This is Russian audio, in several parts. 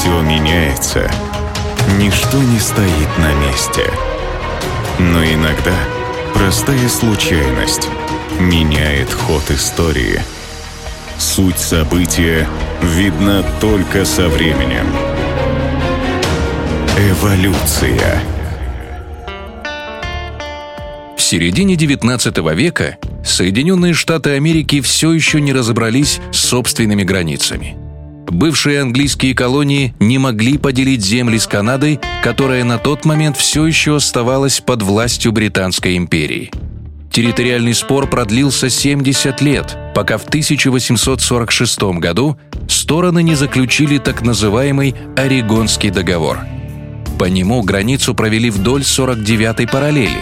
Все меняется. Ничто не стоит на месте. Но иногда простая случайность меняет ход истории. Суть события видна только со временем. Эволюция. В середине XIX века Соединенные Штаты Америки все еще не разобрались с собственными границами. Бывшие английские колонии не могли поделить земли с Канадой, которая на тот момент все еще оставалась под властью Британской империи. Территориальный спор продлился 70 лет, пока в 1846 году стороны не заключили так называемый Орегонский договор. По нему границу провели вдоль 49-й параллели.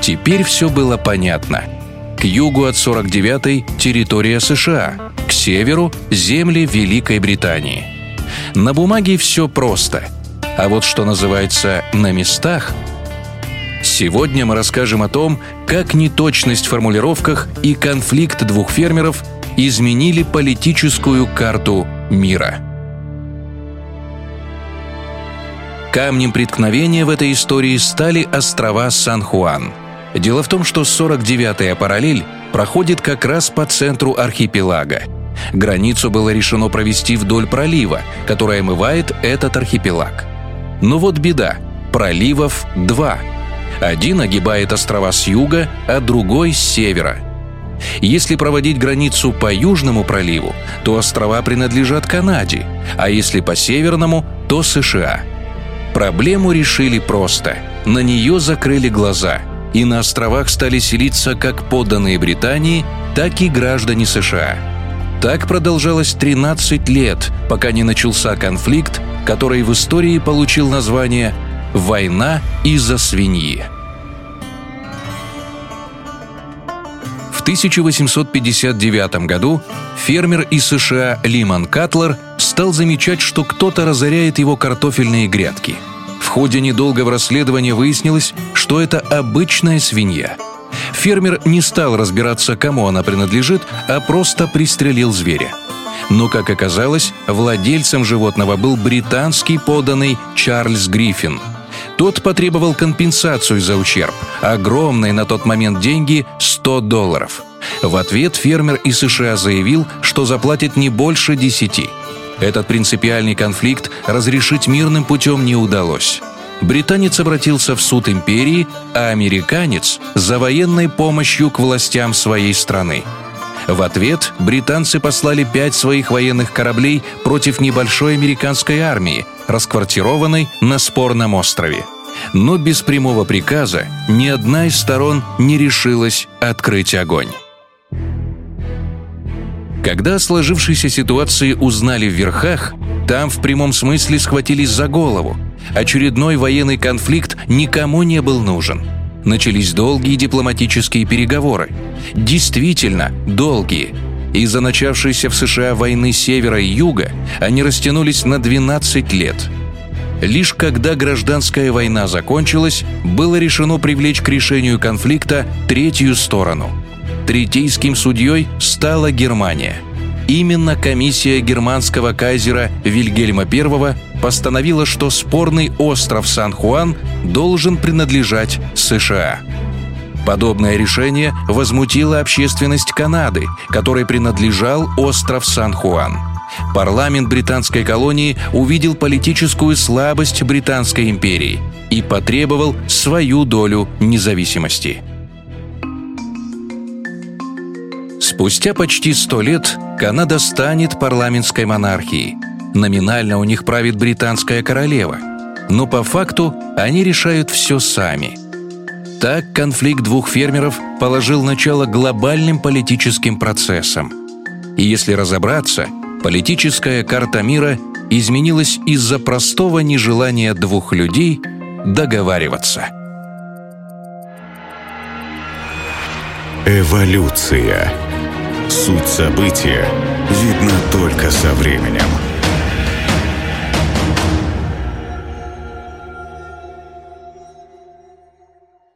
Теперь все было понятно – к югу от 49-й – территория США, к северу – земли Великой Британии. На бумаге все просто, а вот что называется на местах – Сегодня мы расскажем о том, как неточность в формулировках и конфликт двух фермеров изменили политическую карту мира. Камнем преткновения в этой истории стали острова Сан-Хуан – Дело в том, что 49-я параллель проходит как раз по центру архипелага. Границу было решено провести вдоль пролива, который омывает этот архипелаг. Но вот беда. Проливов два. Один огибает острова с юга, а другой с севера. Если проводить границу по Южному проливу, то острова принадлежат Канаде, а если по Северному, то США. Проблему решили просто. На нее закрыли глаза – и на островах стали селиться как подданные Британии, так и граждане США. Так продолжалось 13 лет, пока не начался конфликт, который в истории получил название «Война из-за свиньи». В 1859 году фермер из США Лиман Катлер стал замечать, что кто-то разоряет его картофельные грядки – в ходе недолгого расследования выяснилось, что это обычная свинья. Фермер не стал разбираться, кому она принадлежит, а просто пристрелил зверя. Но, как оказалось, владельцем животного был британский поданный Чарльз Гриффин. Тот потребовал компенсацию за ущерб, огромные на тот момент деньги – 100 долларов. В ответ фермер из США заявил, что заплатит не больше 10. Этот принципиальный конфликт разрешить мирным путем не удалось. Британец обратился в суд империи, а американец – за военной помощью к властям своей страны. В ответ британцы послали пять своих военных кораблей против небольшой американской армии, расквартированной на спорном острове. Но без прямого приказа ни одна из сторон не решилась открыть огонь. Когда о сложившейся ситуации узнали в верхах, там в прямом смысле схватились за голову. Очередной военный конфликт никому не был нужен. Начались долгие дипломатические переговоры. Действительно, долгие. Из-за начавшейся в США войны севера и юга они растянулись на 12 лет. Лишь когда гражданская война закончилась, было решено привлечь к решению конфликта третью сторону – Третейским судьей стала Германия. Именно комиссия германского кайзера Вильгельма I постановила, что спорный остров Сан-Хуан должен принадлежать США. Подобное решение возмутило общественность Канады, которой принадлежал остров Сан-Хуан. Парламент британской колонии увидел политическую слабость Британской империи и потребовал свою долю независимости. Спустя почти сто лет Канада станет парламентской монархией. Номинально у них правит британская королева. Но по факту они решают все сами. Так конфликт двух фермеров положил начало глобальным политическим процессам. И если разобраться, политическая карта мира изменилась из-за простого нежелания двух людей договариваться. Эволюция. Суть события видна только со временем.